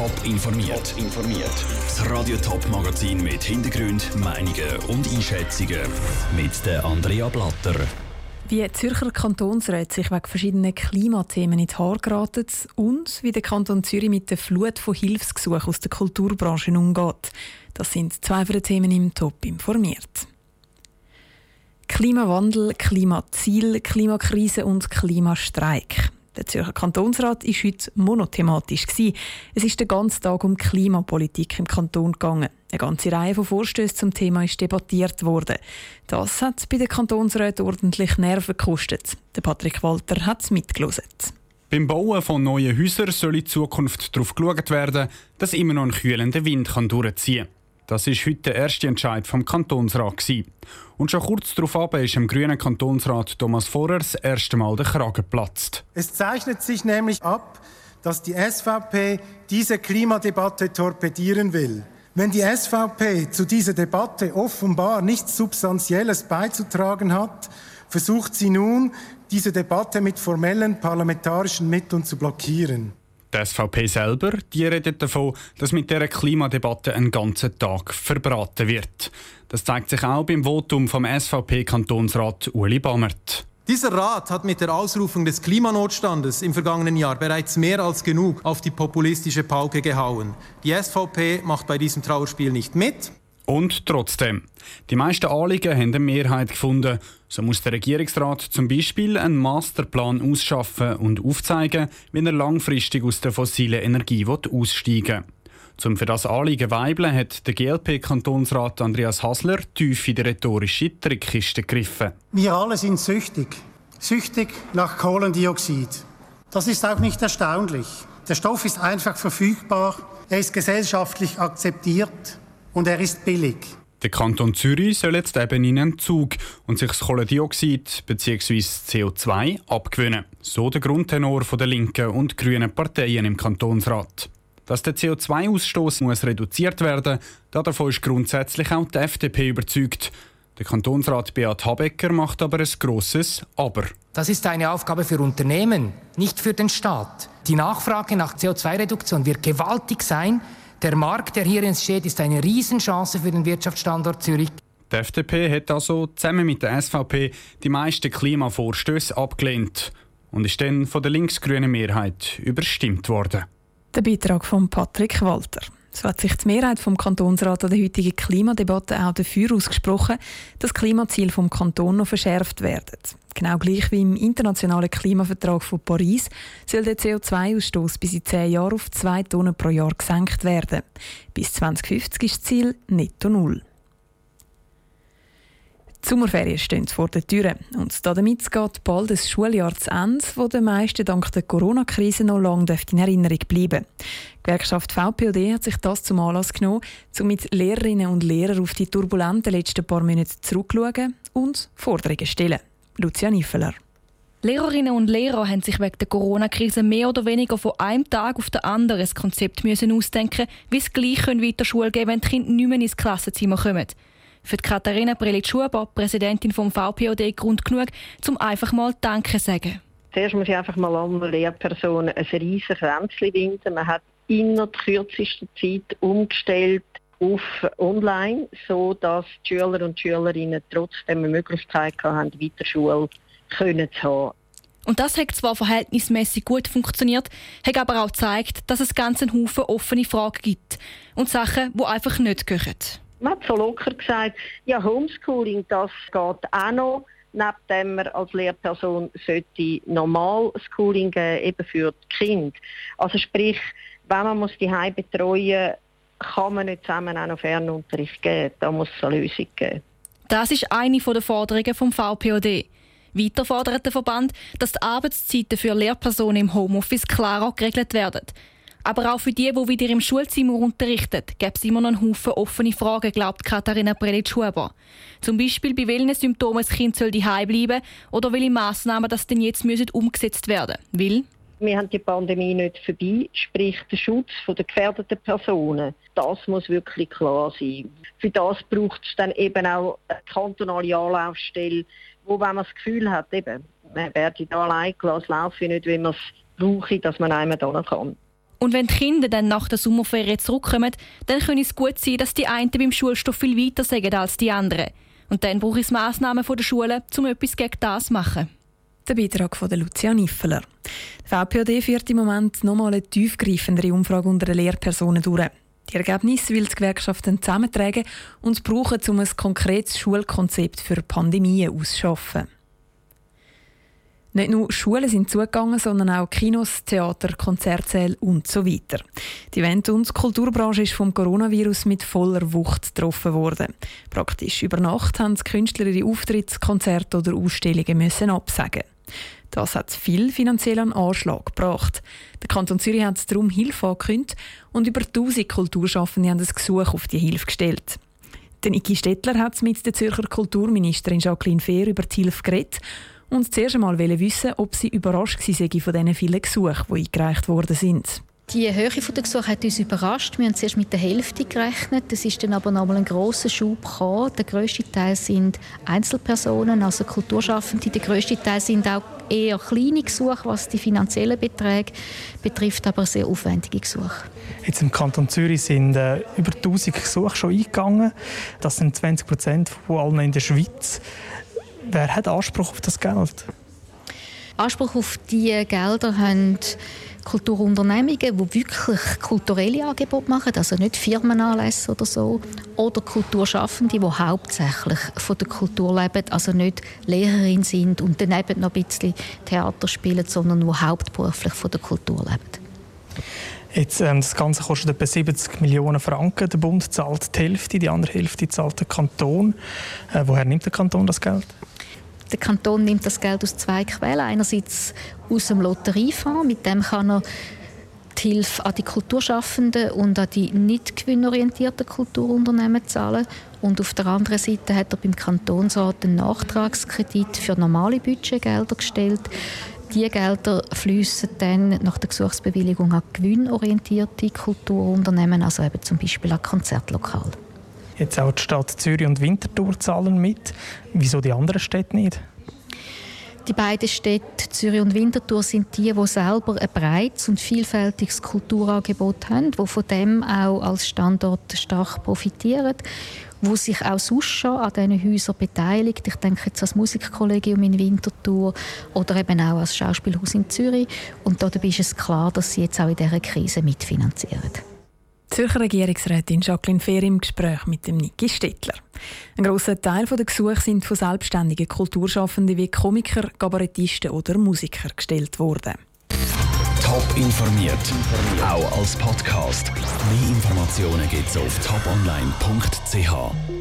Top informiert. informiert. Das Radio Top Magazin mit Hintergrund, Meinungen und Einschätzungen mit der Andrea Blatter. Wie die Zürcher Kantonsräte sich wegen verschiedener Klimathemen in die Haare geraten und wie der Kanton Zürich mit der Flut von Hilfsgesuchen aus der Kulturbranche umgeht. Das sind zwei von den Themen im Top informiert. Klimawandel, Klimaziel, Klimakrise und Klimastreik. Der Zürcher Kantonsrat war heute monothematisch. Es ist den ganzen Tag um Klimapolitik im Kanton gegangen. Eine ganze Reihe von Vorstößen zum Thema ist debattiert worden. Das hat bei den Kantonsräten ordentlich Nerven gekostet. Der Patrick Walter hat es mitgelesen. Beim Bauen von neuen Häusern soll in Zukunft darauf geschaut werden, dass immer noch ein kühlender Wind durchziehen kann. Das ist heute der erste Entscheid vom Kantonsrat. Und schon kurz darauf ist im grünen Kantonsrat Thomas Vorer das erste Mal der Kragen geplatzt. Es zeichnet sich nämlich ab, dass die SVP diese Klimadebatte torpedieren will. Wenn die SVP zu dieser Debatte offenbar nichts Substanzielles beizutragen hat, versucht sie nun, diese Debatte mit formellen parlamentarischen Mitteln zu blockieren. Die SVP selber die redet davon, dass mit dieser Klimadebatte ein ganzer Tag verbraten wird. Das zeigt sich auch beim Votum vom SVP-Kantonsrat Uli Bammert. Dieser Rat hat mit der Ausrufung des Klimanotstandes im vergangenen Jahr bereits mehr als genug auf die populistische Pauke gehauen. Die SVP macht bei diesem Trauerspiel nicht mit. Und trotzdem, die meisten Anliegen haben eine Mehrheit gefunden. So muss der Regierungsrat zum Beispiel einen Masterplan ausschaffen und aufzeigen, wie er langfristig aus der fossilen Energie aussteigen will. Um für das Anliegen weibeln hat der GLP-Kantonsrat Andreas Hasler tief in die rhetorische Trickkiste gegriffen. Wir alle sind süchtig. Süchtig nach Kohlendioxid. Das ist auch nicht erstaunlich. Der Stoff ist einfach verfügbar, er ist gesellschaftlich akzeptiert und er ist billig. Der Kanton Zürich soll jetzt eben in einen Zug und sich das Kohlendioxid bzw. CO2 abgewinnen. So der Grundtenor der linken und grünen Parteien im Kantonsrat. Dass der CO2-Ausstoß muss reduziert werden, davon ist grundsätzlich auch die FDP überzeugt. Der Kantonsrat Beat Habecker macht aber ein grosses Aber. Das ist eine Aufgabe für Unternehmen, nicht für den Staat. Die Nachfrage nach CO2-Reduktion wird gewaltig sein der Markt, der hier entsteht, ist eine Riesenchance für den Wirtschaftsstandort Zürich. Die FDP hat also zusammen mit der SVP die meisten Klimavorstöße abgelehnt und ist dann von der linksgrünen Mehrheit überstimmt worden. Der Beitrag von Patrick Walter. So hat sich die Mehrheit vom Kantonsrat an der heutigen Klimadebatte auch dafür ausgesprochen, dass Klimaziele vom Kanton noch verschärft werden. Genau gleich wie im internationalen Klimavertrag von Paris soll der CO2-Ausstoß bis in zehn Jahren auf zwei Tonnen pro Jahr gesenkt werden. Bis 2050 ist das Ziel netto null. Die Sommerferien stehen vor der Tür und damit geht bald ein Schuljahr zu Ende, wo den meisten dank der Corona-Krise noch lange in Erinnerung bleiben Die Gewerkschaft VPOD hat sich das zum Anlass genommen, um mit Lehrerinnen und Lehrern auf die turbulenten letzten paar Monate zurückzuschauen und Forderungen zu stellen. Lucia Niffeler. Lehrerinnen und Lehrer haben sich wegen der Corona-Krise mehr oder weniger von einem Tag auf den anderen ein Konzept müssen ausdenken, wie es gleich weiter Schule geben wenn die Kinder nicht mehr ins Klassenzimmer kommen. Für Katharina Prelitsch-Schuber, Präsidentin vom VPOD, Grund genug, um einfach mal Danke zu sagen. Zuerst muss ich einfach mal allen Lehrpersonen ein riesiges Kränzchen winden. Man hat innerhalb kürzester Zeit umgestellt auf online, so dass die Schüler und Schülerinnen trotzdem eine Möglichkeit haben, weiter Schule können zu haben. Und das hat zwar verhältnismäßig gut funktioniert, hat aber auch gezeigt, dass es ganz einen Haufen offene Fragen gibt und Sachen, die einfach nicht gehören. Man hat so locker gesagt, ja, Homeschooling, das geht auch noch, neben man als Lehrperson sollte normal Schooling geben, eben für die Kinder. Also sprich, wenn man muss die Heim betreuen kann man nicht zusammen auch noch Fernunterricht geben. Da muss es eine Lösung geben. Das ist eine der Forderungen vom VPOD. Weiter fordert der Verband, dass die Arbeitszeiten für Lehrpersonen im Homeoffice klarer geregelt werden. Aber auch für die, die wieder im Schulzimmer unterrichten, gibt es immer noch einen Haufen offene Fragen, glaubt Katharina Prelitsch-Huber. Zum Beispiel, bei welchen Symptomen das Kind soll daheim bleiben oder welche Massnahmen das denn jetzt müssen umgesetzt werden müssen. Wir haben die Pandemie nicht vorbei, sprich der Schutz der gefährdeten Personen. Das muss wirklich klar sein. Für das braucht es dann eben auch eine kantonale Anlaufstelle, wo wenn man das Gefühl hat, eben, man werde da allein gelassen, laufe nicht, wie man es brauche, dass man einmal da kann. Und wenn die Kinder dann nach der Sommerferien zurückkommen, dann könnte es gut sein, dass die einen beim Schulstoff viel weiter sagen als die anderen. Und dann brauche es Massnahmen von der Schule, um etwas gegen das zu machen. Der Beitrag von Lucia Niffeler. Die VPOD führt im Moment nochmal eine tiefgreifendere Umfrage unter den Lehrpersonen durch. Die Ergebnisse will die Gewerkschaften zusammentragen und brauchen, um ein konkretes Schulkonzept für Pandemien auszuschaffen. Nicht nur Schulen sind zugegangen, sondern auch Kinos, Theater, Konzertsäle und so weiter. Die Event- und Kulturbranche ist vom Coronavirus mit voller Wucht getroffen worden. Praktisch über Nacht haben die Künstler ihre Auftritts-, Konzerte oder Ausstellungen müssen absagen. Das hat viel finanziellen Anschlag gebracht. Der Kanton Zürich hat darum Hilfe angekündigt und über 1000 Kulturschaffende haben ein Gesuch auf die Hilfe gestellt. Der Niki Stettler hat mit der Zürcher Kulturministerin Jacqueline Fehr über die Hilfe geredet und zuerst einmal wissen, ob sie überrascht war von diesen vielen Gesuchen, die eingereicht worden sind. Die Höhe der Gesuche hat uns überrascht. Wir haben zuerst mit der Hälfte gerechnet. Das ist dann aber nochmal ein grosser Schub gekommen. Der grösste Teil sind Einzelpersonen, also Kulturschaffende. Der grösste Teil sind auch eher kleine Gesuche, was die finanziellen Beträge betrifft, aber sehr aufwendige Gesuche. Jetzt im Kanton Zürich sind äh, über 1000 Gesuche schon eingegangen. Das sind 20 Prozent von allen in der Schweiz. Wer hat Anspruch auf das Geld? Anspruch auf diese Gelder haben Kulturunternehmungen, die wirklich kulturelle Angebote machen, also nicht Firmenanlässe oder so, oder Kulturschaffende, die hauptsächlich von der Kultur leben, also nicht Lehrerin sind und daneben noch ein bisschen Theater spielen, sondern die hauptberuflich von der Kultur leben. Jetzt, ähm, das Ganze kostet etwa 70 Millionen Franken. Der Bund zahlt die Hälfte, die andere Hälfte zahlt der Kanton. Äh, woher nimmt der Kanton das Geld? Der Kanton nimmt das Geld aus zwei Quellen. Einerseits aus dem Lotteriefonds, mit dem kann er die Hilfe an die Kulturschaffenden und an die nicht gewinnorientierten Kulturunternehmen zahlen. Und auf der anderen Seite hat er beim Kantonsrat einen Nachtragskredit für normale Budgetgelder gestellt. Diese Gelder fließen dann nach der Gesuchsbewilligung an gewinnorientierte Kulturunternehmen, also eben zum Beispiel an Konzertlokale. Jetzt auch die Stadt Zürich und Winterthur zahlen mit. Wieso die anderen Städte nicht? Die beiden Städte Zürich und Winterthur sind die, die selber ein breites und vielfältiges Kulturangebot haben, die von dem auch als Standort stark profitieren wo sich auch sonst schon an diesen Häusern beteiligt. Ich denke jetzt als Musikkollegium in Winterthur oder eben auch als Schauspielhaus in Zürich. Und dabei ist es klar, dass sie jetzt auch in dieser Krise mitfinanzieren. Zürcher Regierungsrätin Jacqueline Fehr im Gespräch mit dem Niki Stettler. Ein grosser Teil der Gesuche sind von selbstständigen Kulturschaffenden wie Komiker, Kabarettisten oder Musiker gestellt worden. Top informiert, auch als Podcast. Mehr Informationen gibt es auf toponline.ch.